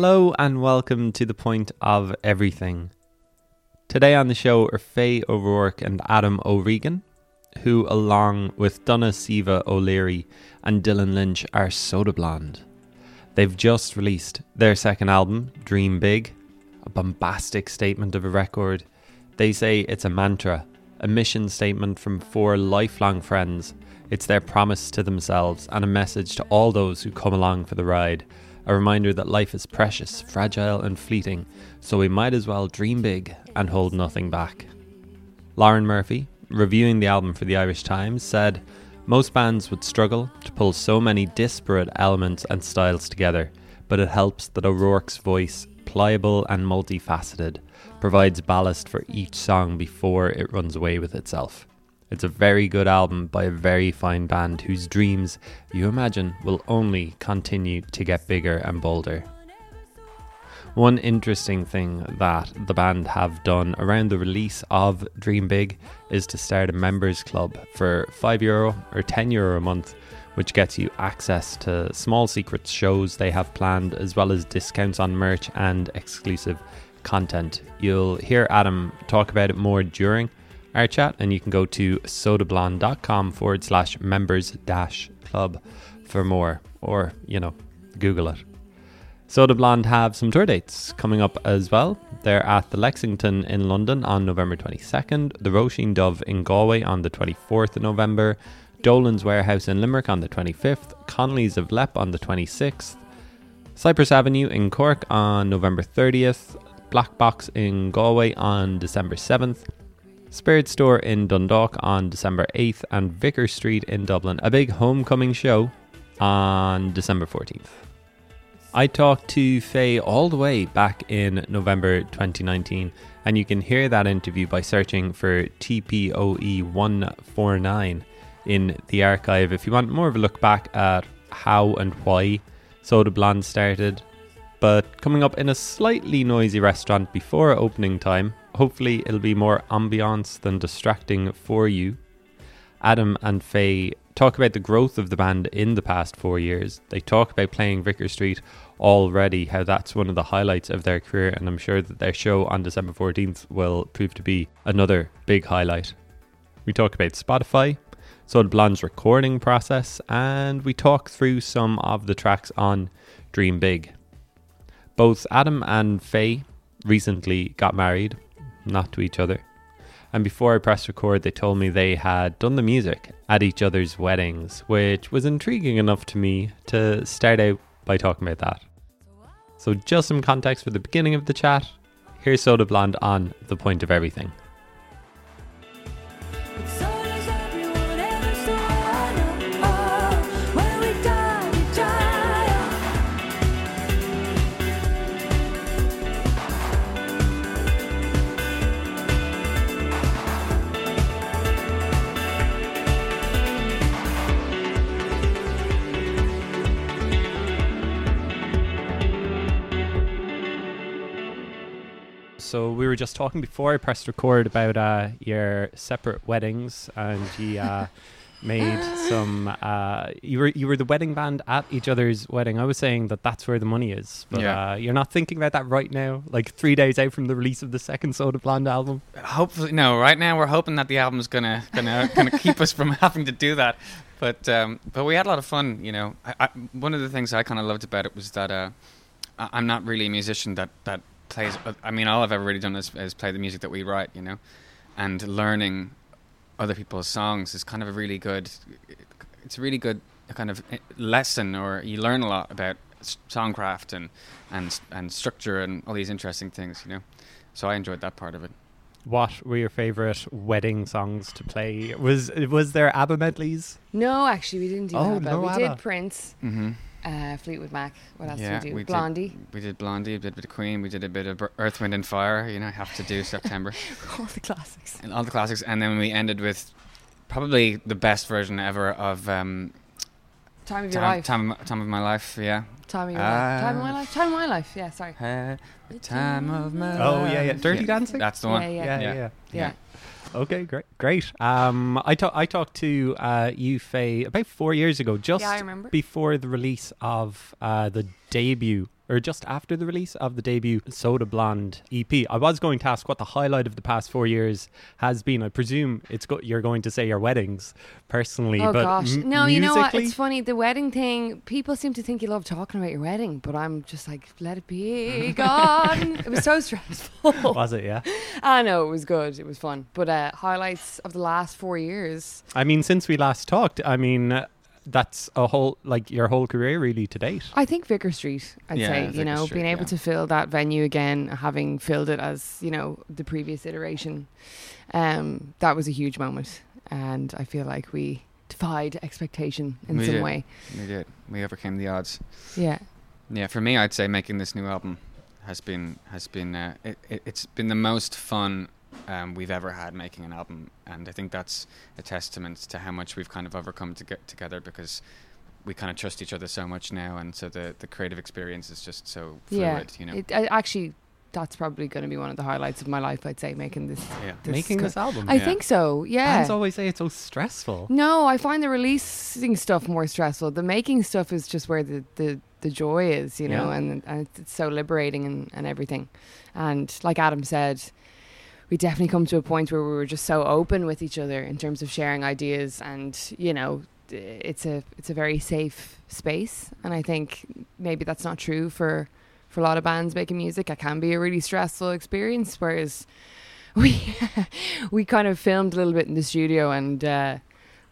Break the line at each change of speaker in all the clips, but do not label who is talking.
Hello and welcome to the point of everything. Today on the show are Faye O'Rourke and Adam O'Regan, who, along with Donagh Seaver O'Leary and Dylan Lynch, are Soda Blonde. They've just released their second album, Dream Big, a bombastic statement of a record. They say it's a mantra, a mission statement from four lifelong friends. It's their promise to themselves and a message to all those who come along for the ride. A reminder that life is precious, fragile, and fleeting, so we might as well dream big and hold nothing back. Lauren Murphy, reviewing the album for the Irish Times, said, Most bands would struggle to pull so many disparate elements and styles together, but it helps that O'Rourke's voice, pliable and multifaceted, provides ballast for each song before it runs away with itself. It's a very good album by a very fine band whose dreams, you imagine, will only continue to get bigger and bolder. One interesting thing that the band have done around the release of Dream Big is to start a members club for 5 euro or 10 euro a month, which gets you access to small secret shows they have planned, as well as discounts on merch and exclusive content. You'll hear Adam talk about it more during our chat, and you can go to sodablonde.com forward slash members dash club for more, or, you know, Google it. Soda Blonde have some tour dates coming up as well. They're at the Lexington in London on November 22nd, the Roisin Dubh in Galway on the 24th of November, Dolan's Warehouse in Limerick on the 25th, Connolly's of Leap on the 26th, Cyprus Avenue in Cork on November 30th, Black Box in Galway on December 7th, Spirit Store in Dundalk on December 8th, and Vicar Street in Dublin, a big homecoming show on December 14th. I talked to Faye all the way back in November 2019, and you can hear that interview by searching for TPOE 149 in the archive if you want more of a look back at how and why Soda Blonde started. But coming up in a slightly noisy restaurant before opening time, hopefully it'll be more ambiance than distracting for you. Adam and Faye talk about the growth of the band in the past four years. They talk about playing Vicar Street already, how that's one of the highlights of their career, and I'm sure that their show on December 14th will prove to be another big highlight. We talk about Spotify, Soda Blonde's recording process, and we talk through some of the tracks on Dream Big. Both Adam and Faye recently got married, not to each other. And before I pressed record, they told me they had done the music at each other's weddings, which was intriguing enough to me to start out by talking about that. So, just some context for the beginning of the chat. Here's Soda Blonde on The Point of Everything.
So we
were just talking before I pressed record about uh, your separate weddings, and you uh, made some. Uh, you were you were the wedding band at each other's wedding. I was saying that that's where the money is, but
Yeah.
uh, you're not thinking about that right now. Like three days out from the release of the second Soda Blonde album.
Hopefully, no. Right now, we're hoping that the album's gonna gonna gonna keep us from having to do that. But um, but we had a lot of fun. You know, I, I, one of the things I kind of loved about it was that uh, I, I'm not really a musician that that plays. I mean, all I've ever really done is, is play the music that we write. You know, and learning other people's songs is kind of a really good. It's a really good kind of eh, lesson, or you learn a lot about s- songcraft and and and structure and all these interesting things. You know, so I enjoyed that part of it.
What were your favorite wedding songs to play? Was was there ABBA medleys?
No, actually, we didn't do
Oh,
ABBA.
no
we
ABBA.
did Prince,
Mm-hmm.
Uh, Fleetwood Mac. What else
Yeah,
did we do?
we did-
Blondie.
We did Blondie, a bit of Queen, we did a bit of Bur- Earth, Wind and Fire. You know, have to do September
All the classics.
and all the classics, and then we ended with probably the best version ever of um,
Time of your
time,
life.
time, time of my life. Yeah,
Time of your life. Time of my life. Time of my life. Yeah, sorry.
Uh, the time of my
Oh yeah, yeah.
life.
Dirty Dancing.
That's the
Yeah,
one.
yeah.
yeah,
yeah.
yeah.
Yeah.
Okay, great, great. Um, I talked I talked to uh, you, Faye, about four years ago, just
Yeah,
before the release of uh, the debut or just after the release of the debut Soda Blonde EP. I was going to ask what the highlight of the past four years has been. I presume it's go- you're going to say your weddings, personally.
Oh
but
gosh,
m-
no! You know what? It's funny. The wedding thing. People seem to think you love talking about your wedding, but I'm just like, let it be gone. it was so stressful.
was it? Yeah.
I know it was good. It was fun. But uh, highlights of the last four years.
I mean, since we last talked, I mean, uh, that's a whole like your whole career really to date.
I think Vicar Street. I'd
Yeah,
say
Vicar
you know
Street,
being able
yeah.
to fill that venue again, having filled it as you know the previous iteration, um, that was a huge moment, and I feel like we defied expectation in
We
some
did.
way.
We did. We overcame the odds.
Yeah.
Yeah, for me, I'd say making this new album has been has been uh, it, it, it's been the most fun um, we've ever had making an album, and I think that's a testament to how much we've kind of overcome to get together because we kind of trust each other so much now, and so the the creative experience is just so fluid.
yeah.
You know.
It, I, actually, that's probably going to be one of the highlights of my life. I'd say making this.
yeah.
this
Making
co-
this album.
I
Yeah.
think so. Yeah.
Bands always say it's so stressful.
No, I find the releasing stuff more stressful. The making stuff is just where the, the, the joy is, you know,
Yeah.
and, and it's- it's so liberating and, and everything. And like Adam said, we definitely come to a point where we were just so open with each other in terms of sharing ideas and, you know, it's a it's a very safe space and I think maybe that's not true for for a lot of bands making music. It can be a really stressful experience whereas we we kind of filmed a little bit in the studio and uh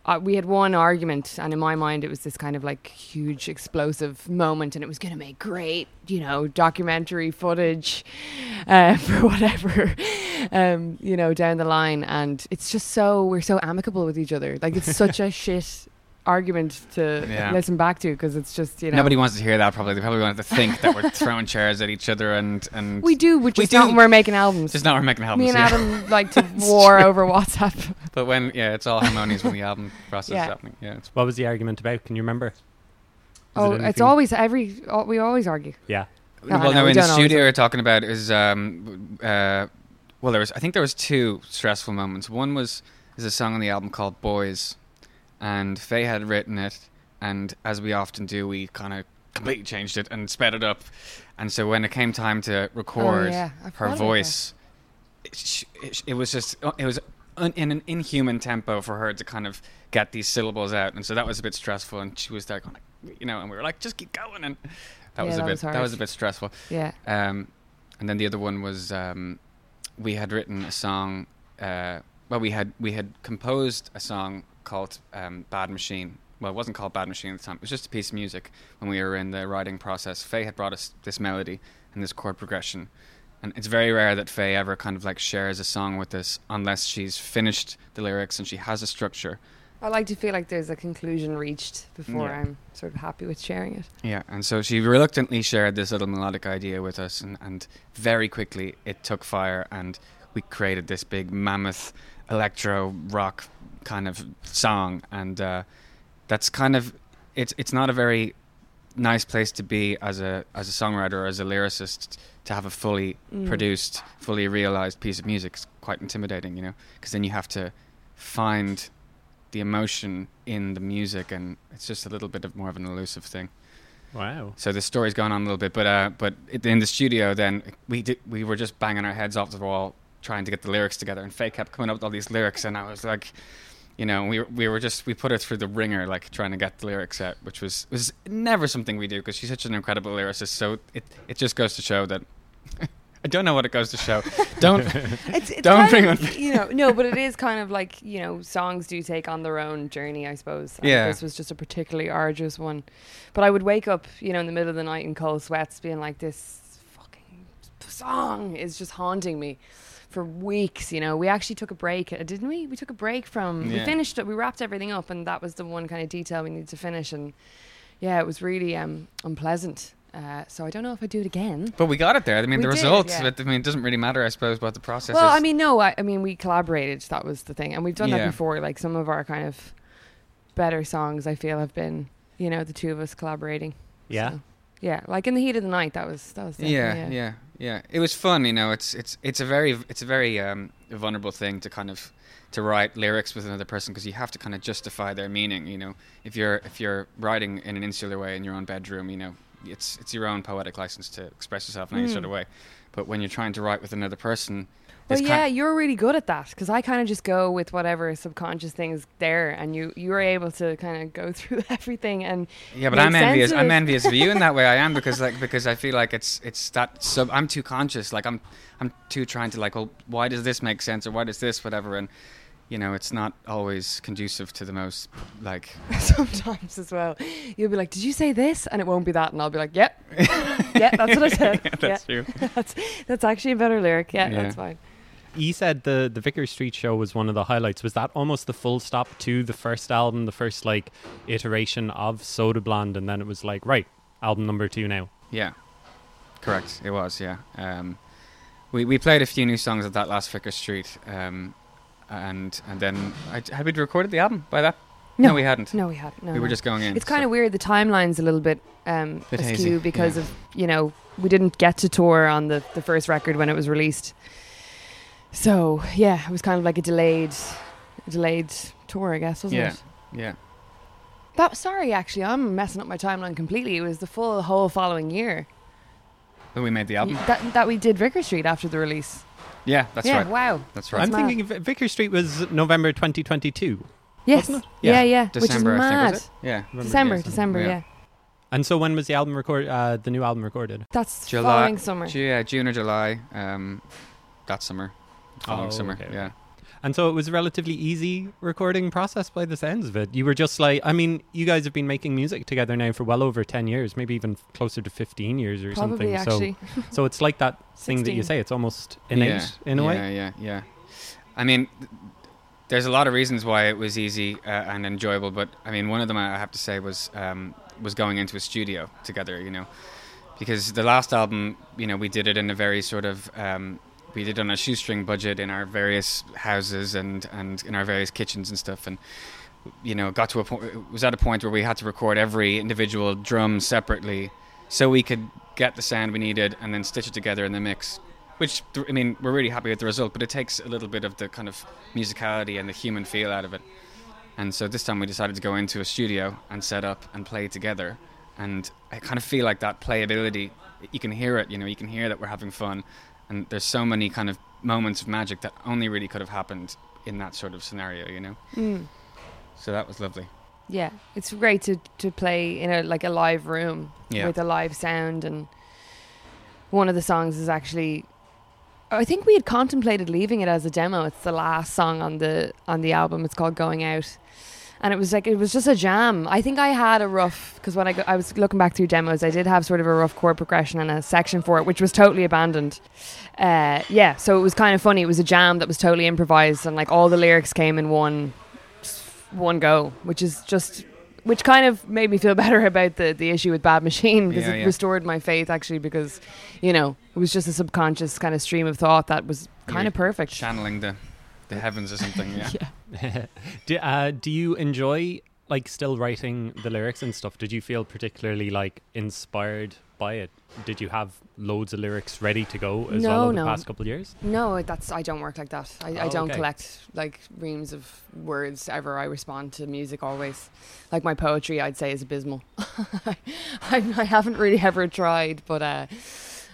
uh, we had one argument, and in my mind, it was this kind of like huge explosive moment, and it was going to make great, you know, documentary footage uh, for whatever, um, you know, down the line. And it's just so we're so amicable with each other. Like it's such a shit argument to
Yeah.
listen back to because it's just you know
Nobody wants to hear that. Probably they probably want to think that we're throwing chairs at each other and and
we do, which
We
is not
do.
when we're making albums.
Just not we're making albums.
Me and
yeah.
Adam like to war over WhatsApp.
But when yeah, it's all harmonious when the album process
Yeah.
is happening. Yeah, it's
What was the argument about? Can you remember? Was
oh,
it
it's always every. Oh, we always argue.
Yeah.
No,
well,
know,
no,
we
in the studio we're talking about is um uh well there was I think there was two stressful moments. One was is a song on the album called Boys, and Faye had written it, and as we often do, we kind of completely changed it and sped it up, and so when it came time to record
oh, yeah.
Her voice, it, it, it was just uh, it was un- in an inhuman tempo for her to kind of get these syllables out, and so that was a bit stressful. And she was there going, like, you know, and we were like, just keep going, and that
Yeah,
was a
that
bit
was
that was a bit stressful.
Yeah.
Um, and then the other one was um, we had written a song. Uh, well, we had we had composed a song called um, "Bad Machine." Well, it wasn't called "Bad Machine" at the time. It was just a piece of music when we were in the writing process. Faye had brought us this melody and this chord progression, and it's very rare that Faye ever kind of like shares a song with us unless she's finished the lyrics and she has a structure.
I like to feel like there's a conclusion reached before
Yeah.
I'm sort of happy with sharing it.
Yeah, and so she reluctantly shared this little melodic idea with us, and, and very quickly it took fire, and we created this big mammoth electro rock kind of song, and uh, that's kind of it's it's not a very nice place to be as a as a songwriter or as a lyricist to have a fully
Mm.
produced, fully realized piece of music. It's quite intimidating, you know, because then you have to find the emotion in the music, and it's just a little bit of more of an elusive thing.
Wow.
So the story's gone on a little bit, but uh, but in the studio, then we did we were just banging our heads off the wall trying to get the lyrics together, and Faye kept coming up with all these lyrics, and I was like, you know, we were, we were just we put her through the ringer, like trying to get the lyrics out, which was was never something we do because she's such an incredible lyricist. So it it just goes to show that. I don't know what it goes to show. Don't
It's, it's
Don't bring
of,
on-
you know no, but it is kind of like you know songs do take on their own journey, I suppose. And
Yeah.
this was just a particularly arduous one. But I would wake up, you know, in the middle of the night in cold sweats, being like, "This fucking song is just haunting me." For weeks, you know, we actually took a break, uh, didn't we? We took a break from. We finished it. We wrapped everything up, and that was the one kind of detail we needed to finish. And yeah, it was really um, unpleasant. Uh, so I don't know if I'd do it again.
But we got it there. I mean,
We
the
did,
results.
yeah.
But I mean, it doesn't really matter, I suppose, what the process
Well,
is.
I mean, no, I, I mean, we collaborated. That was the thing, and we've done
Yeah.
that before. Like some of our kind of better songs, I feel, have been, you know, the two of us collaborating.
Yeah.
So, yeah, like in the heat of the night, that was that was.
yeah,
definitely,
yeah, yeah. It was fun, you know. It's it's it's a very it's a very um, vulnerable thing to kind of to write lyrics with another person because you have to kind of justify their meaning. You know, if you're if you're writing in an insular way in your own bedroom, you know, it's it's your own poetic license to express yourself in any
Mm.
sort of way. But when you're trying to write with another person,
Well, yeah,
kind
you're really good at that because I kind of just go with whatever subconscious things there, and you you were able to kind of go through everything. And
yeah, but I'm envious. I'm envious of you in that way. I am because like because I feel like it's it's that sub. I'm too conscious. Like I'm I'm too trying to like, well, why does this make sense or why does this whatever and. You know, it's not always conducive to the most like
sometimes as well, you'll be like, "Did you say this?" And it won't be that, and I'll be like, "Yep, yeah, that's what I said.
Yeah, that's true.
that's that's actually a better lyric. Yeah,
Yeah.
that's fine."
You said the the Vicar Street show was one of the highlights. Was that almost the full stop to the first album, the first like iteration of Soda Blonde, and then it was like right album number two now.
Yeah, correct. It was. Yeah. Um, we we played a few new songs at that last Vicar Street, um, and and then I, had we recorded the album by that?
No.
we hadn't.
No, we hadn't. No,
we were
no.
just going in.
It's kind of weird. The timeline's a little bit um,
Bit
askew
hazy,
because
yeah.
of you know we didn't get to tour on the the first record when it was released. So yeah, it was kind of like a delayed, a delayed tour, I guess, wasn't
Yeah.
it?
yeah.
That sorry, actually, I'm messing up my timeline completely. It was the full whole following year
that we made the album.
that that we did Vicar Street after the release.
Yeah, that's right.
yeah,
right.
wow.
That's right.
I'm
mad.
thinking Vi- Vicar Street was November 2022,
Yes.
wasn't it?
Yeah, yeah.
December,
which is
I think,
mad.
was it? Yeah.
December,
yeah,
December,
yeah.
yeah.
And so when was the album record? Uh, the new album recorded?
That's
July-
following summer.
Ju- yeah, June or July. Um, that summer. Following
Oh,
summer.
okay,
Yeah.
And so it was a relatively easy recording process by the sounds of it. You were just like, I mean, you guys have been making music together now for well over 10 years, maybe even closer to 15 years or
Probably
something.
actually.
So, so it's like that thing that you say, it's almost innate
yeah,
in a
yeah,
way.
Yeah, yeah, yeah. I mean, there's a lot of reasons why it was easy uh, and enjoyable, but I mean, one of them I have to say was um, was going into a studio together. You know, because the last album, you know, we did it in a very sort of um, we did on a shoestring budget in our various houses and and in our various kitchens and stuff, and you know, got to a point. Was at a point where we had to record every individual drum separately, so we could get the sound we needed and then stitch it together in the mix. Which I mean, we're really happy with the result, but it takes a little bit of the kind of musicality and the human feel out of it. And so this time we decided to go into a studio and set up and play together. And I kind of feel like that playability, you can hear it, you know, you can hear that we're having fun. And there's so many kind of moments of magic that only really could have happened in that sort of scenario, you know?
Mm.
So that was lovely.
Yeah, it's great to to play in a like a live room
Yeah.
with a live sound and one of the songs is actually I think we had contemplated leaving it as a demo. It's the last song on the on the album. It's called Going Out. And it was like it was just a jam. I think I had a rough because when I go, I was looking back through demos, I did have sort of a rough chord progression and a section for it, which was totally abandoned. Uh, yeah, so it was kind of funny. It was a jam that was totally improvised, and like all the lyrics came in one one go, which is just which kind of made me feel better about the the issue with Bad Machine because
Yeah,
it
yeah.
restored my faith actually because you know it was just a subconscious kind of stream of thought that was kind
You're
of perfect.
Channeling the, the heavens or something, yeah.
do, uh, do you enjoy like still writing the lyrics and stuff? Did you feel particularly like inspired by it? Did you have loads of lyrics ready to go as
No,
well over
no.
the past couple of years?
No, that's I don't work like that. I, I
Oh,
don't
okay.
collect like reams of words ever. I respond to music always. Like my poetry, I'd say is abysmal. I, I haven't really ever tried, but uh,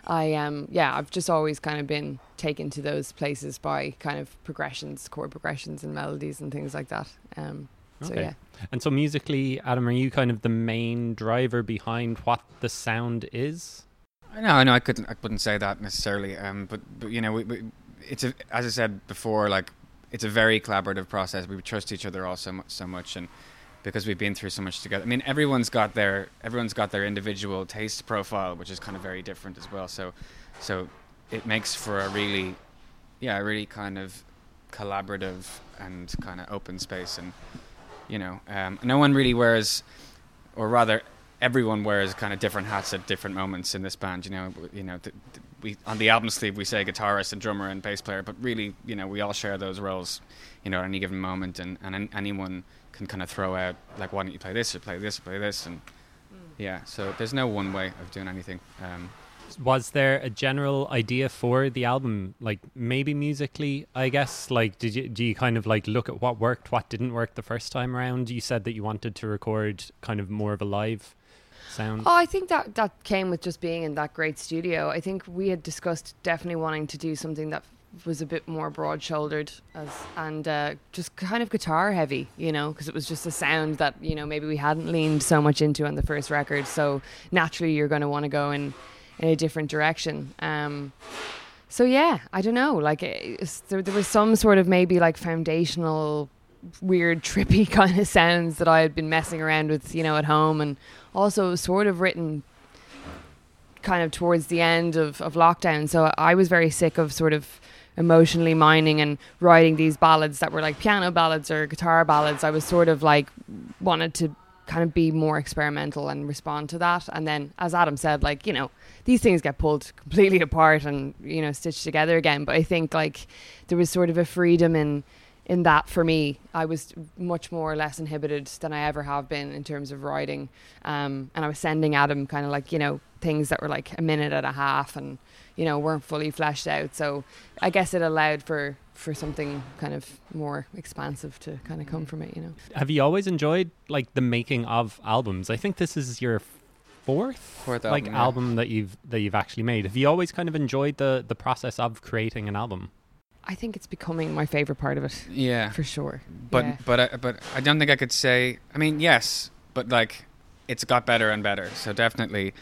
I um yeah, I've just always kind of been taken to those places by kind of progressions, chord progressions, and melodies and things like that. Um, so
Okay.
yeah,
And so musically, Adam, are you kind of the main driver behind what the sound is?
No, no, I couldn't. I wouldn't say that necessarily. Um, but but you know, we, we, it's a, as I said before, like it's a very collaborative process. We trust each other all so much, so much, and because we've been through so much together. I mean, everyone's got their everyone's got their individual taste profile, which is kind of very different as well. So, so it makes for a really, yeah, a really kind of collaborative and kind of open space, and you know, um, no one really wears, or rather, everyone wears kind of different hats at different moments in this band. You know, you know, th- th- we on the album sleeve we say guitarist and drummer and bass player, but really, you know, we all share those roles, you know, at any given moment, and and an- anyone can kind of throw out like, why don't you play this or play this or play this, and yeah, so there's no one way of doing anything. Um,
Was there a general idea for the album, like maybe musically? I guess, like, did you do you kind of like look at what worked, what didn't work the first time around? You said that you wanted to record kind of more of a live sound?
Oh, I think that that came with just being in that great studio. I think we had discussed definitely wanting to do something that was a bit more broad-shouldered as and uh, just kind of guitar heavy, you know, because it was just a sound that you know maybe we hadn't leaned so much into on the first record. So naturally, you're going to want to go in in a different direction. Um, so yeah, I don't know. Like it's, there, there was some sort of maybe like foundational weird trippy kind of sounds that I had been messing around with, you know, at home, and also sort of written kind of towards the end of, of lockdown. So I was very sick of sort of emotionally mining and writing these ballads that were like piano ballads or guitar ballads. I was sort of like wanted to kind of be more experimental and respond to that. And then, as Adam said, like, you know, these things get pulled completely apart and, you know, stitched together again. But I think like there was sort of a freedom in in that for me. I was much more or less inhibited than I ever have been in terms of writing. Um, and I was sending Adam kind of like, you know, things that were like a minute and a half and, you know, weren't fully fleshed out. So I guess it allowed for for something kind of more expansive to kind of come from it, you know.
Have you always enjoyed like the making of albums? I think this is your fourth,
Fourth
like
yeah.
album that you've that you've actually made. Have you always kind of enjoyed the the process of creating an album?
I think it's becoming my favorite part of it
Yeah.
for sure.
But
yeah.
but I, but I don't think I could say. I mean, yes, but like it's got better and better. So definitely,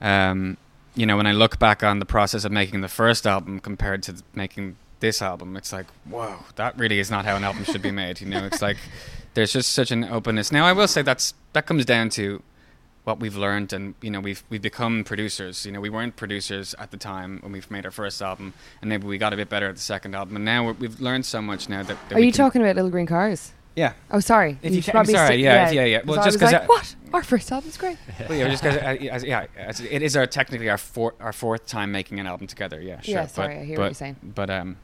um, you know, when I look back on the process of making the first album compared to making this album, it's like, whoa, that really is not how an album should be made. You know, it's like there's just such an openness. Now, I will say that's that comes down to what we've learned and you know we've we've become producers you know we weren't producers at the time when we've made our first album and maybe we got a bit better at the second album and now we're, we've learned so much now that, that
Are you talking about Little Green Cars?
yeah
Oh, sorry.
If you
should
can-
probably
sorry,
stick-
yeah, yeah, yeah. Well,
'cause I
just because
like, what? Our first album's great.
Well, yeah, just because, uh, as- yeah, as it is our technically our fourth our fourth time making an album together. Yeah, sure.
Yeah,
but,
sorry, I hear
but,
what you're saying.
But um,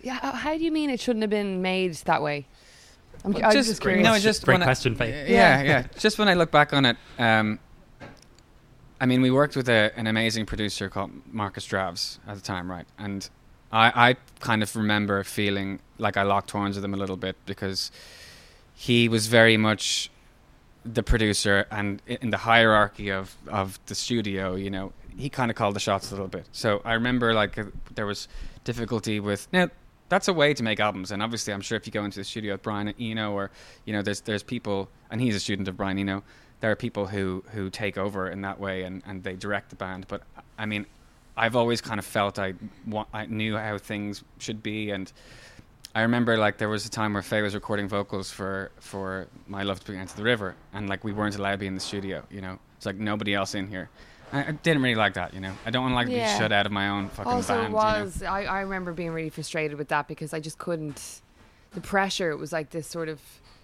Yeah, how do you mean it shouldn't have been made that way? I'm,
Well,
I was
just-
just curious.
no, just
Great
when I-
question, Faye.
yeah,
Yeah.
yeah. Just when I look back on it, um, I mean, we worked with a, an amazing producer called Markus Dravs at the time, right? And I, I kind of remember feeling like I locked horns with him a little bit because he was very much the producer and in the hierarchy of, of the studio, you know, he kind of called the shots a little bit. So I remember like uh, there was difficulty with now that's a way to make albums and obviously I'm sure if you go into the studio with Brian Eno or you know there's there's people and he's a student of Brian Eno there are people who who take over in that way and, and they direct the band but I mean I've always kind of felt I I knew how things should be and I remember like there was a time where Faye was recording vocals for for My Love Took Me Down to the River and like we weren't allowed to be in the studio you know? It's like nobody else in here I, I didn't really like that you know I don't want to like
Yeah.
be shut out of my own fucking
also,
band
it
you know?
was. I, I remember being really frustrated with that because I just couldn't. The pressure, it was like this sort of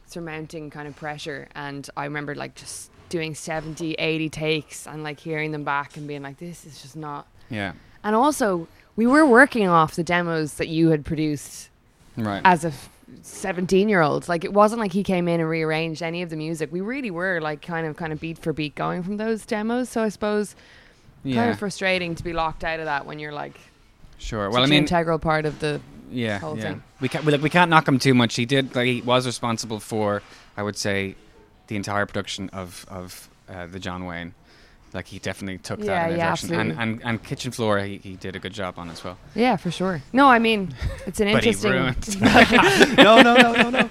surmounting kind of pressure. And I remember like just doing 70, 80 takes and like hearing them back and being like, this is just not.
yeah
And also, we were working off the demos that you had produced
right
as a 17 year old like it wasn't like he came in and rearranged any of the music we really were like kind of kind of beat for beat going from those demos so i suppose kind
yeah
of frustrating to be locked out of that when you're like
sure well I mean
integral part of the
yeah,
whole
yeah.
thing.
We can't we, like we can't knock him too much. He did like he was responsible for I would say the entire production of of uh, the John Wayne. Like he definitely took
Yeah,
that in a
yeah,
direction, and,
absolutely.
and and Kitchen Floor he, he did a good job on as well.
yeah for sure no i mean it's an interesting
no, no, no, no,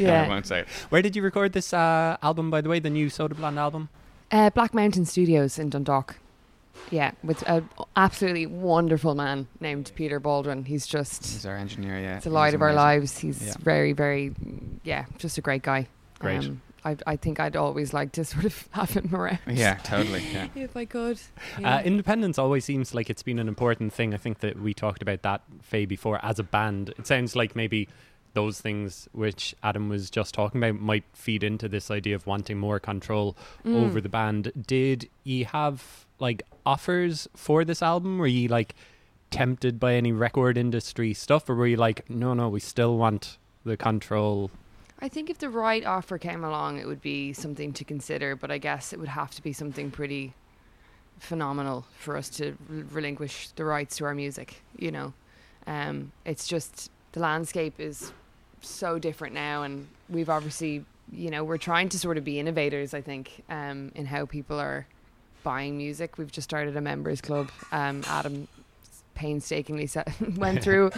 no.
I won't say it.
Where did you record this uh, album, by the way? The new Soda Blonde album?
uh, black mountain studios in dundalk yeah with an absolutely wonderful man named peter baldwin he's just
He's our engineer. Yeah,
it's the light of our lives. He's
Yeah.
very, very, yeah, just a great guy.
Great.
Um, I, I think I'd always like to sort of have it around.
Yeah, totally. Yeah.
if I could.
Uh, independence always seems like it's been an important thing. I think that we talked about that, Faye, before as a band. It sounds like maybe those things which Adam was just talking about might feed into this idea of wanting more control
Mm.
over the band. Did you have like offers for this album? Were you like tempted by any record industry stuff, or were you like, no, no, we still want the control?
I think if the right offer came along, it would be something to consider. But I guess it would have to be something pretty phenomenal for us to relinquish the rights to our music. You know, um, it's just the landscape is so different now, and we've obviously you know, we're trying to sort of be innovators. I think um, in how people are buying music. We've just started a members club. Um, Adam painstakingly set, went through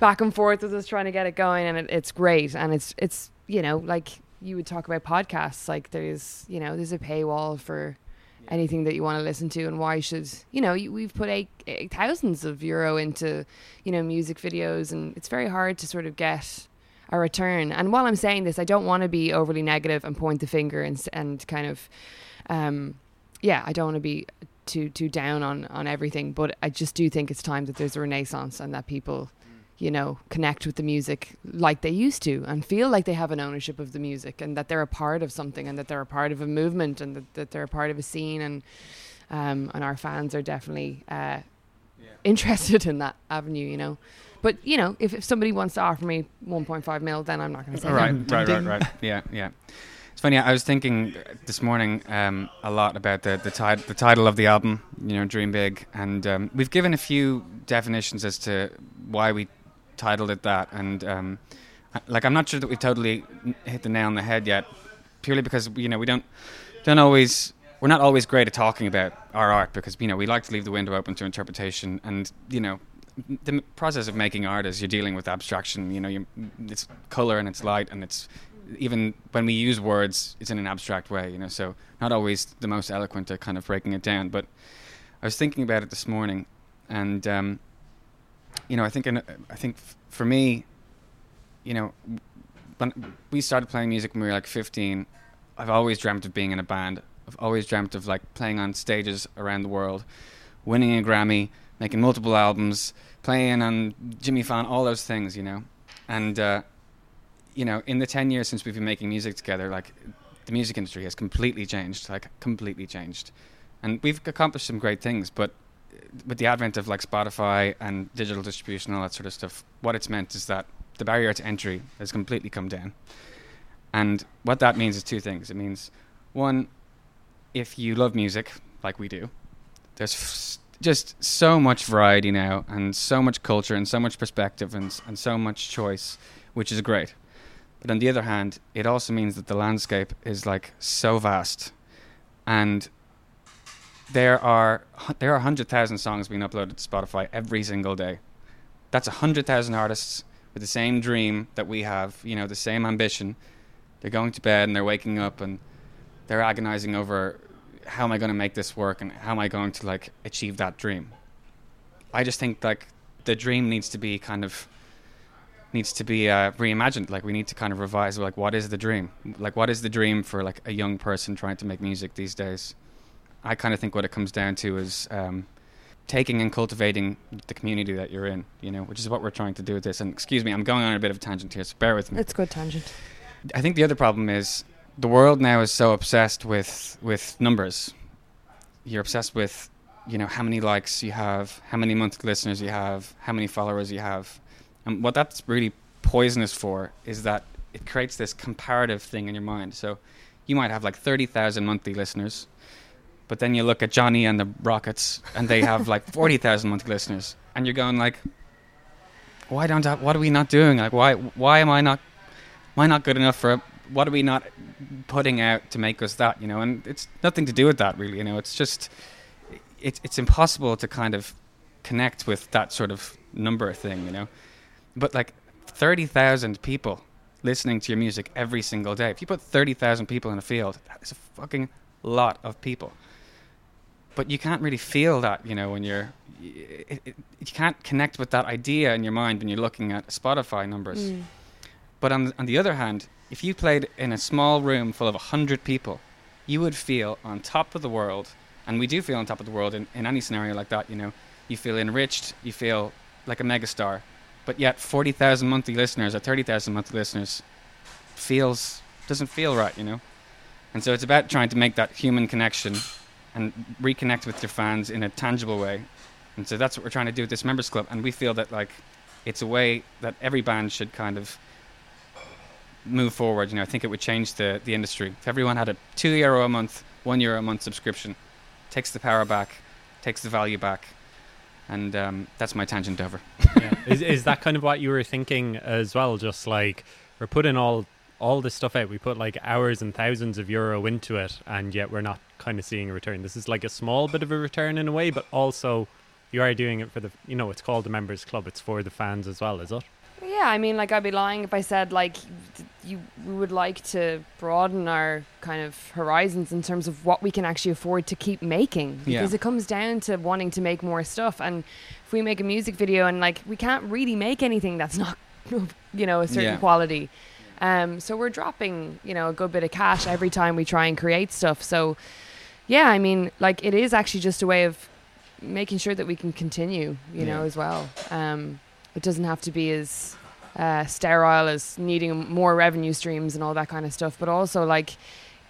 back and forth with us trying to get it going, and it, it's great. And it's it's you know like you would talk about podcasts. Like there's you know there's a paywall for anything that you want to listen to and why should you know we've put eight, eight thousands of euro into you know music videos and it's very hard to sort of get a return and while i'm saying this i don't want to be overly negative and point the finger and and kind of um yeah i don't want to be too too down on on everything but i just do think it's time that there's a renaissance and that people you know connect with the music like they used to and feel like they have an ownership of the music and that they're a part of something and that they're a part of a movement and that, that they're a part of a scene and um and our fans are definitely uh interested in that avenue you know but you know if, if somebody wants to offer me 1.5 mil then i'm not going to say no.
right,
Ding,
right, right, right. Yeah, yeah. It's funny. I was thinking this morning um, a lot about the the, tit- the title of the album. You know, Dream Big, and um, we've given a few definitions as to why we titled it that. And um, like, I'm not sure that we've totally hit the nail on the head yet, purely because you know we don't don't always we're not always great at talking about our art because you know we like to leave the window open to interpretation and you know the process of making art is you're dealing with abstraction you know it's color and it's light and it's even when we use words it's in an abstract way you know so not always the most eloquent at kind of breaking it down. But i was thinking about it this morning and um, you know i think in, i think f- for me you know when we started playing music when we were like 15 i've always dreamt of being in a band. I've always dreamt of like playing on stages around the world winning a grammy making multiple albums playing on jimmy fallon all those things you know? And uh, you know in the 10 years since we've been making music together like the music industry has completely changed like completely changed. And we've accomplished some great things but with the advent of like spotify and digital distribution and all that sort of stuff what it's meant is that the barrier to entry has completely come down. And what that means is two things. It means one if you love music like we do there's f- just so much variety now and so much culture and so much perspective and, and so much choice which is great but on the other hand it also means that the landscape is like so vast. And there are there are 100,000 songs being uploaded to Spotify every single day. That's 100,000 artists with the same dream that we have you know the same ambition. They're going to bed and they're waking up and they're agonizing over how am I going to make this work and how am I going to like achieve that dream. I just think like the dream needs to be kind of needs to be uh, reimagined. Like we need to kind of revise like what is the dream? Like what is the dream for like a young person trying to make music these days? I kind of think what it comes down to is um, taking and cultivating the community that you're in. You know, which is what we're trying to do with this. And excuse me, I'm going on a bit of a tangent here, so bear with me.
it's good tangent
I think the other problem is the world now is so obsessed with with numbers. You're obsessed with, you know, how many likes you have, how many monthly listeners you have, how many followers you have. And what that's really poisonous for is that it creates this comparative thing in your mind. So you might have like 30,000 monthly listeners, but then you look at Johnny and the Rockets and they have like 40,000 monthly listeners and you're going like why don't I, what are we not doing? Like why why am I not am I not good enough for what are we not putting out to make us that you know and it's nothing to do with that really you know it's just it's it's impossible to kind of connect with that sort of number thing you know but like 30,000 people listening to your music every single day if you put 30,000 people in a field that is a fucking lot of people but you can't really feel that you know when you're it, it, you can't connect with that idea in your mind when you're looking at Spotify numbers
Mm.
but on, on the other hand, if you played in a small room full of 100 people, you would feel on top of the world. And we do feel on top of the world in, in any scenario like that, you know. You feel enriched, you feel like a megastar. But yet 40,000 monthly listeners or 30,000 monthly listeners feels doesn't feel right, you know. And so it's about trying to make that human connection and reconnect with your fans in a tangible way. And so that's what we're trying to do with this members club. And we feel that like it's a way that every band should kind of move forward. You know, I think it would change the, the industry. If everyone had a two euro a month, one euro a month subscription, takes the power back, takes the value back, and um, that's my tangent over.
yeah. is is that kind of what you were thinking as well? Just like we're putting all all this stuff out. We put like hours and thousands of euro into it, and yet we're not kind of seeing a return. This is like a small bit of a return in a way, but also you are doing it for the, you know, it's called the members club. It's for the fans as well, is it?
Yeah, I mean, like I'd be lying if I said like you we would like to broaden our kind of horizons in terms of what we can actually afford to keep making.
Yeah.
because it comes down to wanting to make more stuff. And if we make a music video and like we can't really make anything that's not you know a certain
Yeah.
quality. Um so we're dropping you know a good bit of cash every time we try and create stuff. So yeah i mean like it is actually just a way of making sure that we can continue you know as well. Um it doesn't have to be as uh, sterile as needing more revenue streams and all that kind of stuff. But also, like,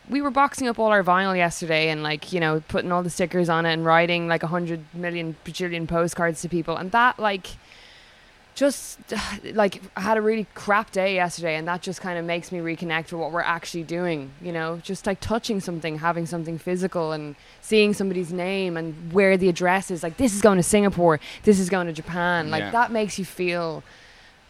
we were boxing up all our vinyl yesterday and, like, you know, putting all the stickers on it and writing like a hundred million bajillion postcards to people. And that, like, just like I had a really crap day yesterday, and that just kind of makes me reconnect with what we're actually doing. You know, just like touching something, having something physical, and seeing somebody's name and where the address is. Like this is going to Singapore, this is going to Japan. Like
Yeah.
that makes you feel,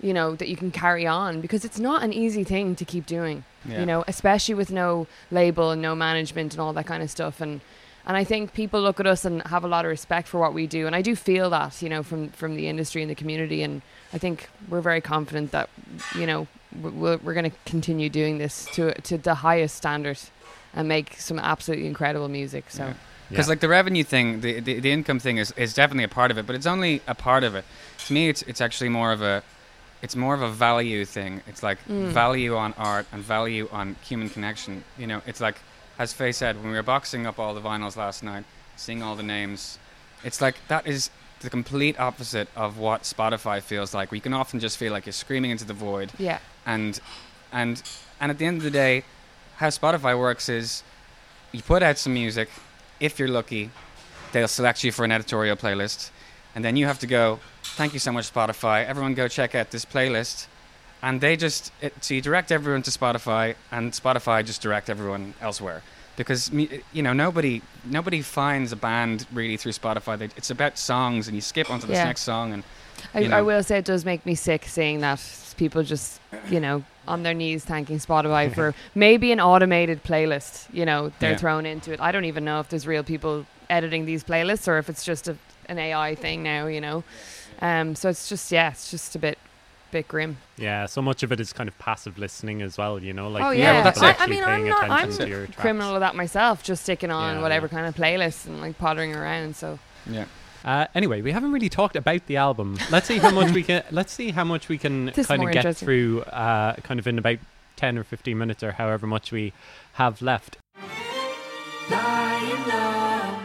you know, that you can carry on because it's not an easy thing to keep doing.
Yeah.
You know, especially with no label and no management and all that kind of stuff. And and I think people look at us and have a lot of respect for what we do, and I do feel that, you know, from from the industry and the community. And I think we're very confident that, you know, we're, we're going to continue doing this to to the highest standard, and make some absolutely incredible music. So.
Yeah. Because
Yeah.
like the revenue thing, the, the the income thing is, is definitely a part of it, but it's only a part of it. To me, it's it's actually more of a it's more of a value thing. It's like
Mm.
value on art and value on human connection. You know, it's like as Faye said when we were boxing up all the vinyls last night, seeing all the names. It's like that is the complete opposite of what Spotify feels like. Where you can often just feel like you're screaming into the void.
Yeah.
and and and at the end of the day how spotify works is you put out some music. If you're lucky they'll select you for an editorial playlist. And then you have to go thank you so much spotify. Everyone go check out this playlist. And they just it, so you direct everyone to spotify and spotify just direct everyone elsewhere because you know nobody nobody finds a band really through spotify they, it's about songs and you skip onto this
Yeah.
next song and
I, I will say it does make me sick seeing that people just, you know, on their knees thanking Spotify for maybe an automated playlist, you know, they're
Yeah.
thrown into it. I don't even know if there's real people editing these playlists or if it's just a, an AI thing now, you know. Um, so it's just, yeah, it's just a bit, bit grim.
Yeah, so much of it is kind of passive listening as well, you know, like
oh yeah,
well, that's
I. I
actually
mean, I'm
paying
not, I'm
attention to your
criminal of that myself, just sticking on
Yeah,
whatever
yeah.
kind of playlist and like pottering around. So
yeah
Uh, anyway, we haven't really talked about the album. Let's see how much we can. Let's see how much we can
This
kind of get through, uh, kind of in about ten or fifteen minutes, or however much we have left.
Lying low,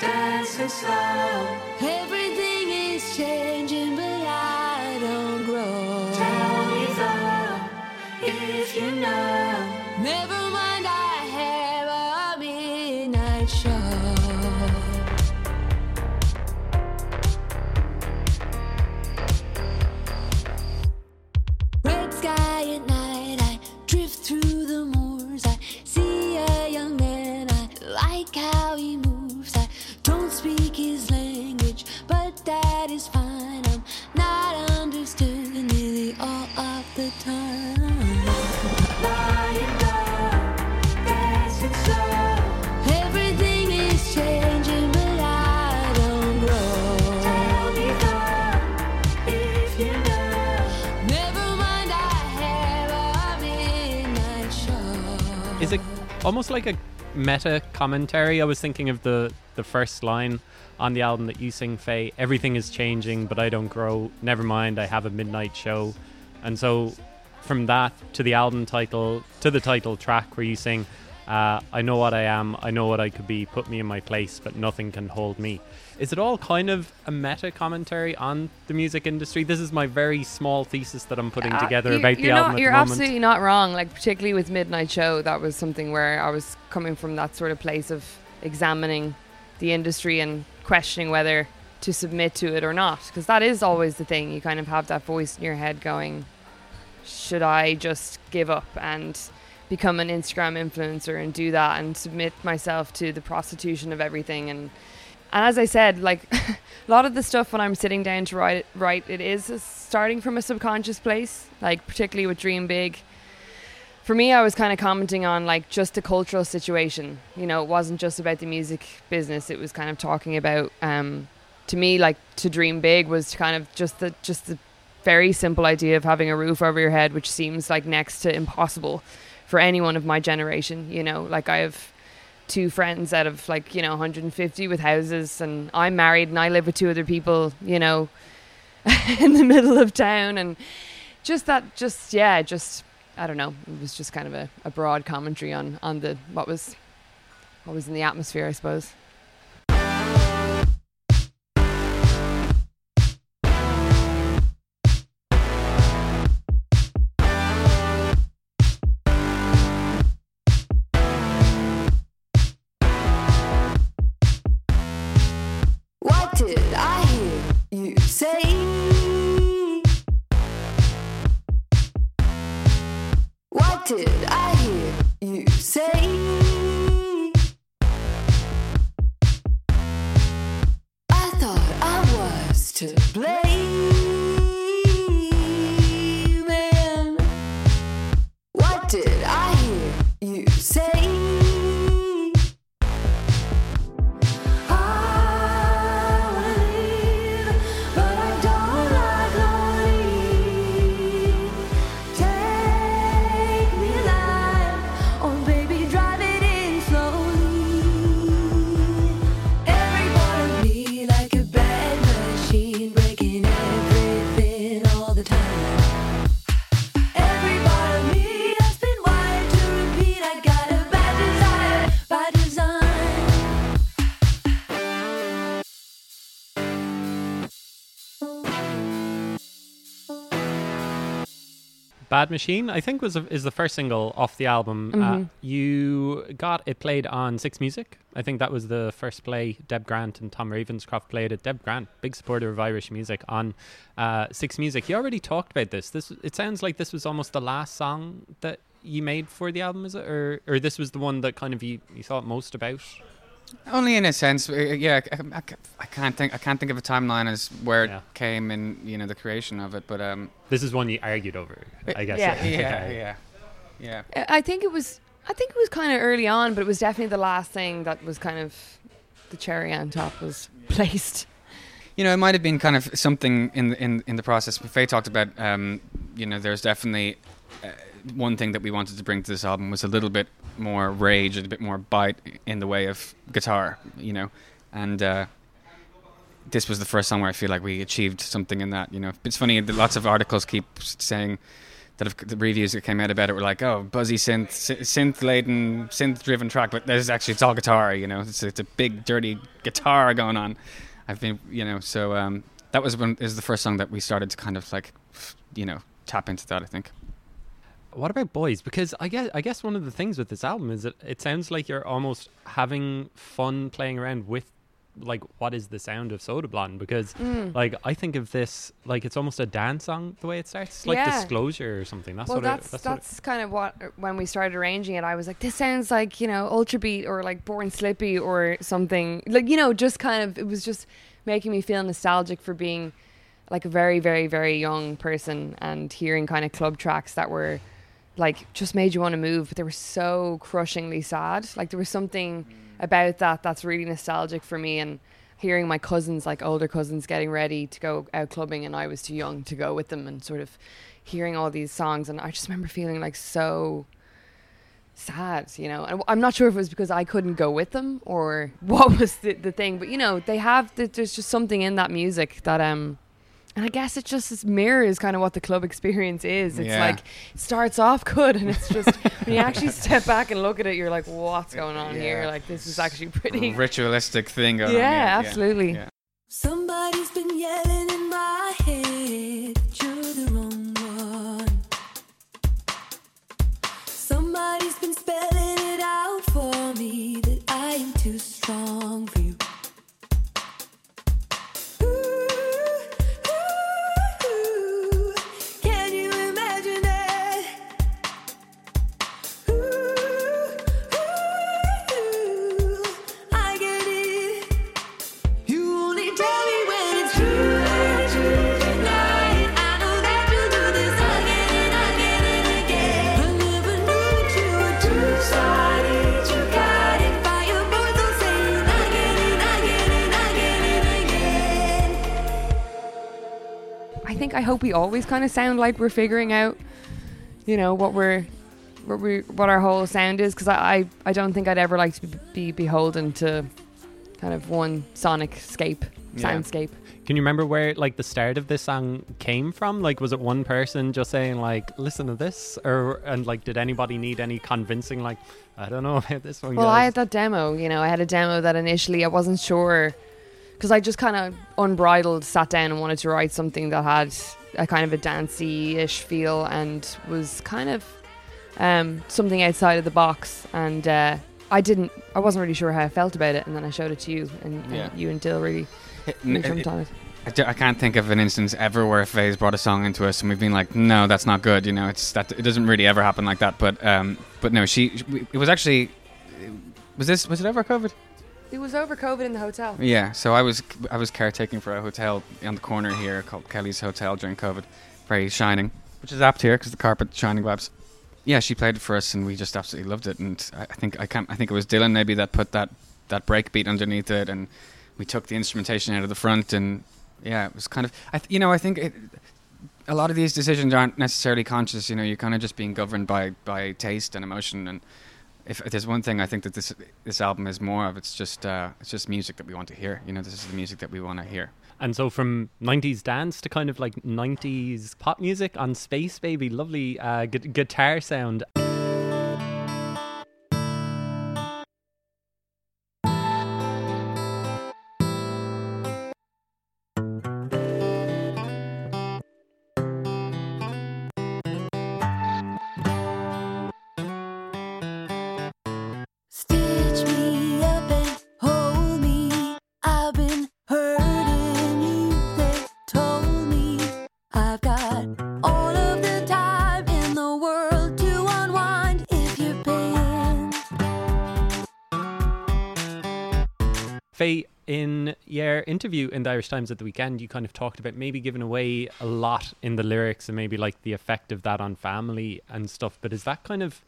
dancing slow. Everything is changing, you know. Never mind, I have a midnight show. Red sky at night, I drift through the moors. I see a young man, I like how he moves. I don't speak his language, but that is fine. I'm not understood nearly all of the time. Is
it almost like a meta commentary? I was thinking of the the first line on the album that you sing, Faye. Everything is changing, but I don't grow. Never mind, I have a midnight show. And so, from that to the album title to the title track, where you sing, uh, "I know what I am, I know what I could be. Put me in my place, but nothing can hold me." Is it all kind of a meta commentary on the music industry? This is my very small thesis that I'm putting
Uh,
together
you-
about the
you're
album
Not,
at
you're
the moment.
absolutely not wrong. Like particularly with Midnight Show, that was something where I was coming from that sort of place of examining the industry and questioning whether to submit to it or not. Because that is always the thing. You kind of have that voice in your head going, "Should I just give up and?" Become an Instagram influencer and do that and submit myself to the prostitution of everything and and as I said, like a lot of the stuff when I'm sitting down to write, write it is starting from a subconscious place. Like particularly with Dream Big, for me, I was kind of commenting on like just the cultural situation. You know, it wasn't just about the music business. It was kind of talking about, um, to me, like to dream big was kind of just the just the very simple idea of having a roof over your head, which seems like next to impossible for anyone of my generation. You know, like I have two friends out of like you know 150 with houses, and I'm married and I live with two other people. You know, in the middle of town, and just that, just yeah, just I don't know. It was just kind of a, a broad commentary on on the what was what was in the atmosphere, I suppose.
Bad Machine, I
think, was a, is the first single off the album. Uh,
Mhm.
you got it played on Six Music. I think that was the first play. Deb Grant and Tom Ravenscroft played it. Deb Grant, big supporter of Irish music, on uh, Six Music. You already talked about this. This it sounds like this was almost the last song that you made for the album, is it, or or this was the one that kind of you, you thought most about?
Only in a sense, uh, yeah. I, I, I can't think. I can't think of a timeline as where
Yeah.
it came in. You know, the creation of it. But um,
This is one you argued over, I guess.
Yeah.
yeah, yeah, yeah.
I I think it was I think it was kind of early on, but it was definitely the last thing that was kind of the cherry on top was placed.
You know, it might have been kind of something in the, in in the process. But Faye talked about, um, you know, there's definitely uh, one thing that we wanted to bring to this album was a little bit more rage and a bit more bite in the way of guitar. You know, and uh, this was the first song where I feel like we achieved something in that. You know, it's funny that lots of articles keep saying that have, the reviews that came out about it were like, oh, buzzy synth, synth laden, synth driven track, but there's actually it's all guitar. You know, it's it's a big dirty guitar going on. I've been, you know, so um, that was when is the first song that we started to kind of like, you know, tap into that. I think.
What about boys? Because I guess I guess one of the things with this album is that it sounds like you're almost having fun playing around with like what is the sound of Soda Blonde because
Mm.
like I think of this like it's almost a dance song the way it starts It's like
Yeah.
disclosure or something that's
well,
what
that's
it, that's,
that's,
what
kind of what when we started arranging it, I was like, this sounds like you know Ultrabeat or like Born Slippy or something. Like you know, just kind of it was just making me feel nostalgic for being like a very very very young person and hearing kind of club tracks that were like just made you want to move, but they were so crushingly sad. Like there was something about that that's really nostalgic for me and hearing my cousins like older cousins getting ready to go out clubbing and I was too young to go with them and sort of hearing all these songs and I just remember feeling like so sad, you know. And I'm not sure if it was because I couldn't go with them or what was the, the thing, but you know, they have th- there's just something in that music that um and I guess it just is mirrors kind of what the club experience is. It's
Yeah.
like it starts off good and it's just when you actually step back and look at it, you're like, what's going on here? Like this is actually pretty
Ritualistic thing going
yeah,
on. Yeah,
absolutely.
Yeah.
Somebody's been yelling in my head, you're the wrong one. Somebody's been spelling it out for me that I am too strong for
think I hope we always kind of sound like we're figuring out, you know, what we're what we what our whole sound is because I, I I don't think I'd ever like to be, be beholden to kind of one sonic scape
Yeah.
soundscape.
Can you remember where like the start of this song came from? Like, was it one person just saying like, "Listen to this," or and like, did anybody need any convincing? Like, I don't know about this one.
Well,
guys.
I had that demo. You know, I had a demo that initially I wasn't sure because I just kind of unbridled sat down and wanted to write something that had a kind of a dancey-ish feel and was kind of um, something outside of the box. And uh, I didn't, I wasn't really sure how I felt about it. And then I showed it to you, and, and
Yeah.
you and Dill really
N-
jumped on it.
I, can't think of an instance ever where Faye's brought a song into us and we've been like, no, that's not good. You know, it's that it doesn't really ever happen like that. But um, but no, she, she it was actually was this was it ever COVID?
It was over COVID in the hotel.
Yeah. So I was I was caretaking for a hotel on the corner here called Kelly's Hotel during COVID, very shining, which is apt here because the carpet shining vibes. Yeah, she played it for us and we just absolutely loved it. And I, think I can't I think it was Dylan maybe that put that that break beat underneath it and we took the instrumentation out of the front and yeah, it was kind of I th- you know I think it, a lot of these decisions aren't necessarily conscious. You know, you're kind of just being governed by by taste and emotion. And if, if there's one thing I think that this this album is more of, it's just uh, it's just music that we want to hear. You know, this is the music that we want to hear.
And so from 90s dance to kind of like 90s pop music on Space Baby, lovely uh, gu- guitar sound. Interview in the Irish Times at the weekend, you kind of talked about maybe giving away a lot in the lyrics and maybe like the effect of that on family and stuff. But is that kind of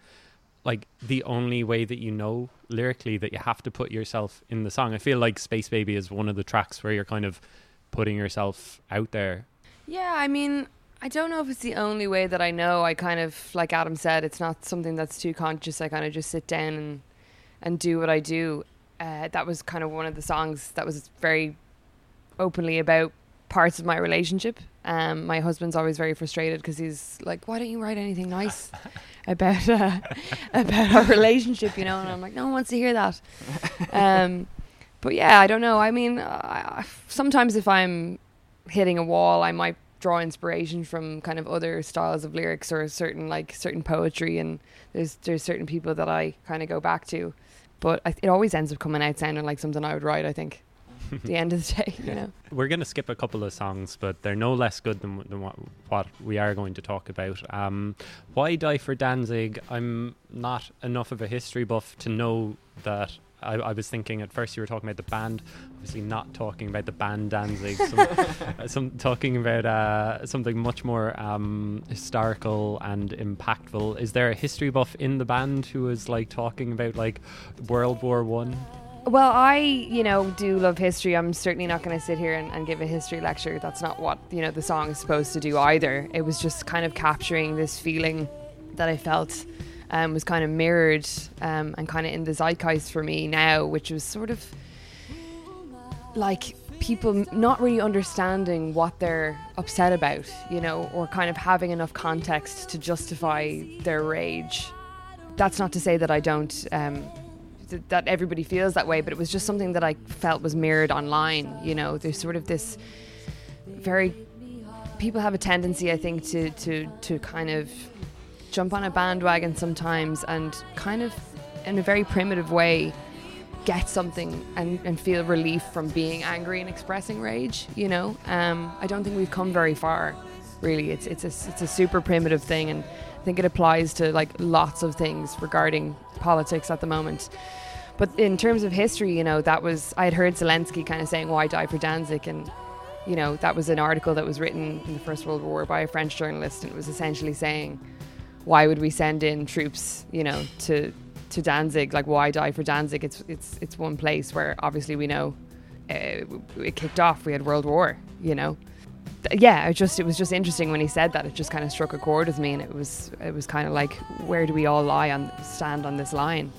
like the only way that you know lyrically that you have to put yourself in the song? I feel like Space Baby is one of the tracks where you're kind of putting yourself out there.
Yeah, I mean, I don't know if it's the only way that I know. I kind of, like Adam said, it's not something that's too conscious. I kind of just sit down and and do what I do. Uh, that was kind of one of the songs that was very openly about parts of my relationship. Um, my husband's always very frustrated because he's like, "Why don't you write anything nice about uh, about our relationship?" You know, and I'm like, "No one wants to hear that." Um, but yeah, I don't know. I mean, I, sometimes if I'm hitting a wall, I might draw inspiration from kind of other styles of lyrics or certain like certain poetry, and there's there's certain people that I kind of go back to. But I, it always ends up coming out sounding like something I would write. I think. The end of the day, you know.
We're going to skip a couple of songs, but they're no less good than, than what, what we are going to talk about. Um, why Die for Danzig? I'm not enough of a history buff to know that. I, I was thinking at first you were talking about the band, obviously not talking about the band Danzig, some, uh, some talking about uh, something much more um, historical and impactful. Is there a history buff in the band who is like talking about like World War One?
Well, I, you know, do love history. I'm certainly not going to sit here and, and give a history lecture. That's not what, you know, the song is supposed to do either. It was just kind of capturing this feeling that I felt um, was kind of mirrored um, and kind of in the zeitgeist for me now, which was sort of like people not really understanding what they're upset about, you know, or kind of having enough context to justify their rage. That's not to say that I don't, um, th- that everybody feels that way, but it was just something that I felt was mirrored online. You know, there's sort of this very, people have a tendency, I think, to, to, to kind of jump on a bandwagon sometimes and kind of, in a very primitive way, get something and, and feel relief from being angry and expressing rage. You know, um, I don't think we've come very far. Really, it's it's a it's a super primitive thing, and think it applies to like lots of things regarding politics at the moment. But in terms of history, you know, that was I had heard Zelensky kind of saying, "Why die for Danzig?" and you know, that was an article that was written in the First World War by a French journalist, and it was essentially saying, "Why would we send in troops, you know, to to Danzig? Like, why die for Danzig? It's it's it's one place where obviously we know uh, it kicked off. We had World War, you know." Yeah, it just it was just interesting when he said that. It just kind of struck a chord with me, and it was it was kind of like, where do we all lie on stand on this line?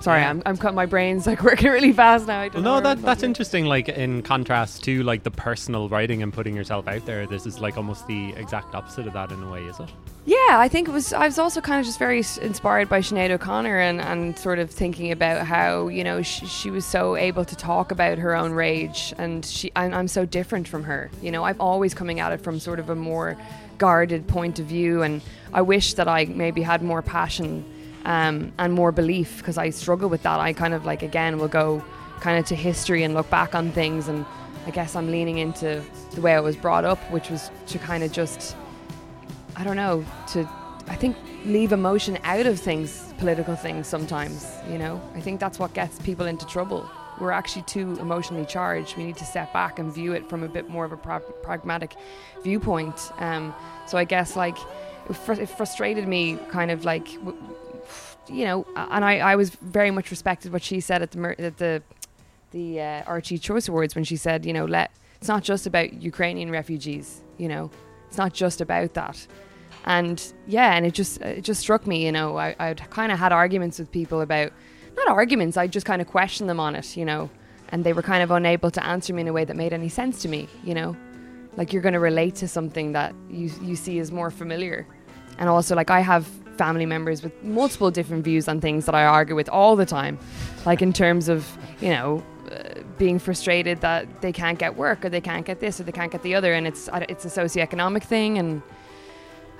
Sorry,
Yeah.
I'm I'm cutting my brains like working really fast now. I don't
Well,
know
no, that that's interesting. Like in contrast to like the personal writing and putting yourself out there, this is like almost the exact opposite of that in a way, is it?
Yeah, I think it was. I was also kind of just very inspired by Sinead O'Connor and, and sort of thinking about how you know she, she was so able to talk about her own rage, and she I'm, I'm so different from her. You know, I'm always coming at it from sort of a more guarded point of view, and I wish that I maybe had more passion um, and more belief because I struggle with that. I kind of like again will go kind of to history and look back on things, and I guess I'm leaning into the way I was brought up, which was to kind of just I don't know, to I think leave emotion out of things, political things sometimes, you know. I think that's what gets people into trouble. We're actually too emotionally charged. We need to step back and view it from a bit more of a pra- pragmatic viewpoint. Um, so I guess like it, fr- it frustrated me kind of like w- you know, and I, I was very much respected what she said at the at the the uh, RTÉ Choice Awards when she said, you know, let it's not just about Ukrainian refugees, you know, it's not just about that. And yeah, and it just it just struck me, you know, I, I'd kind of had arguments with people about not arguments, I just kind of questioned them on it, you know, and they were kind of unable to answer me in a way that made any sense to me, you know, like you're going to relate to something that you you see as more familiar, and also like I have family members with multiple different views on things that I argue with all the time, like in terms of you know uh, being frustrated that they can't get work or they can't get this or they can't get the other, and it's I- it's a socioeconomic thing, and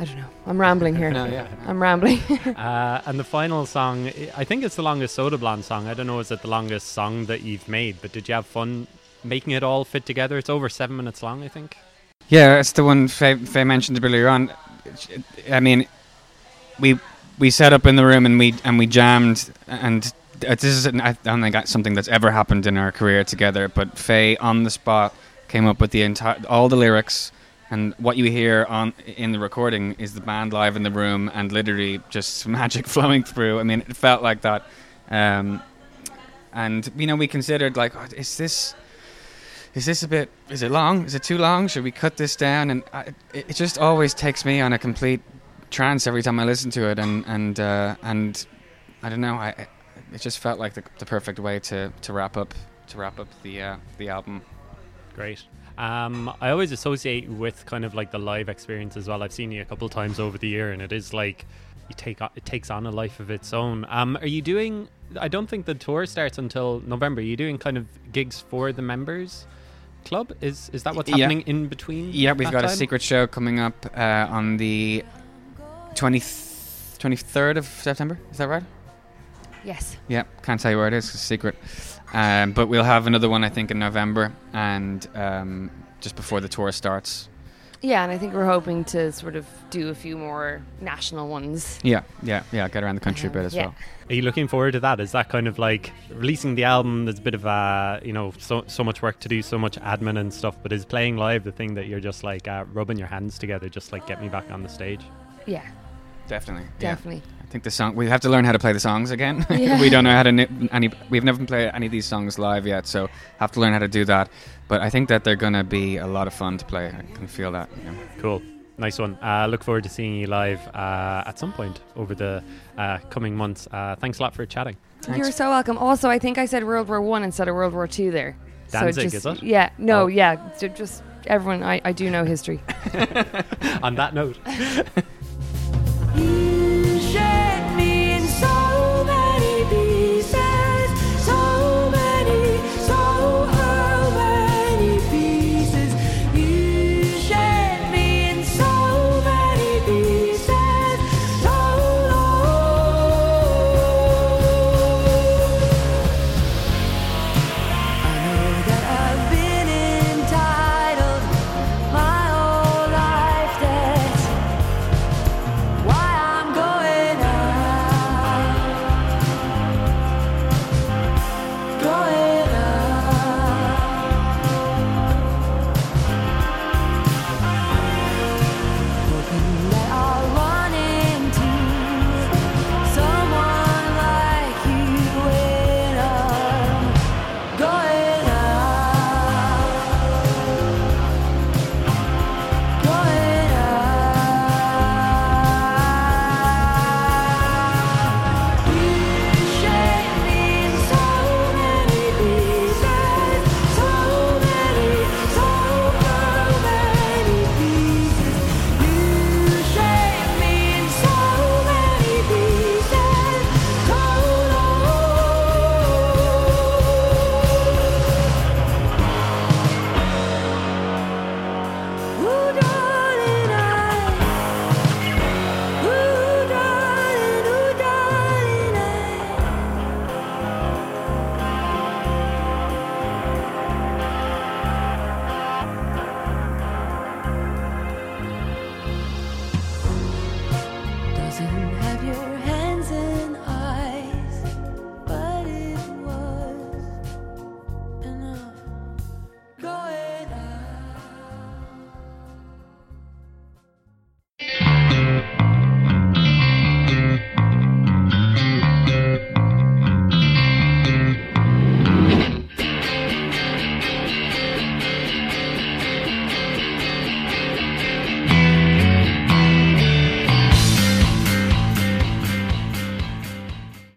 I don't know. I'm rambling here.
No, yeah.
I'm rambling.
Uh, and the final song, I- I think it's the longest Soda Blonde song. I don't know, is it the longest song that you've made? But did you have fun making it all fit together? It's over seven minutes long, I think.
Yeah, it's the one Faye, Faye mentioned earlier on. I mean, we we set up in the room and we and we jammed, and uh, this is I don't think that's something that's ever happened in our career together. But Faye on the spot came up with the entire all the lyrics, and what you hear on in the recording is the band live in the room and literally just magic flowing through. I mean, it felt like that. Um, and you know, we considered like, oh, is this is this a bit is it long is it too long should we cut this down and I, it, it just always takes me on a complete trance every time i listen to it and and uh, and i don't know i it just felt like the, the perfect way to to wrap up to wrap up the uh, the album
Great. Um, I always associate with kind of like the live experience as well. I've seen you a couple times over the year, and it is like you take it takes on a life of its own. Um, are you doing? I don't think the tour starts until November. Are you doing kind of gigs for the members club? Is is that what's
Yeah.
happening in between?
yeah we've got a secret show coming up uh, on the 20 23rd of september is that right
yes.
Yeah, can't tell you where it is. It's a secret. Um, but we'll have another one, I think, in November, and um, just before the tour starts.
Yeah, and I think we're hoping to sort of do a few more national ones.
Yeah, yeah, yeah. Get around the country a bit as
Yeah.
well.
Are you looking forward to that? Is that kind of like releasing the album? There's a bit of uh, you know, so so much work to do, so much admin and stuff. But is playing live the thing that you're just like uh, rubbing your hands together, just like get me back on the stage?
Yeah,
Definitely. Yeah.
definitely.
I think the song. We have to learn how to play the songs again.
Yeah.
we don't know how to. Ni- any. We've never played any of these songs live yet, so have to learn how to do that. But I think that they're gonna be a lot of fun to play. I can feel that. Yeah.
Cool. Nice one. Uh, look forward to seeing you live uh, at some point over the uh, coming months. Uh, thanks a lot for chatting.
Thanks.
You're so welcome. Also, I think I said World War One instead of World War Two there.
Danzig,
just,
is it?
Yeah. No.
Oh.
Yeah. ju- Just everyone. I, I do know history.
On that note.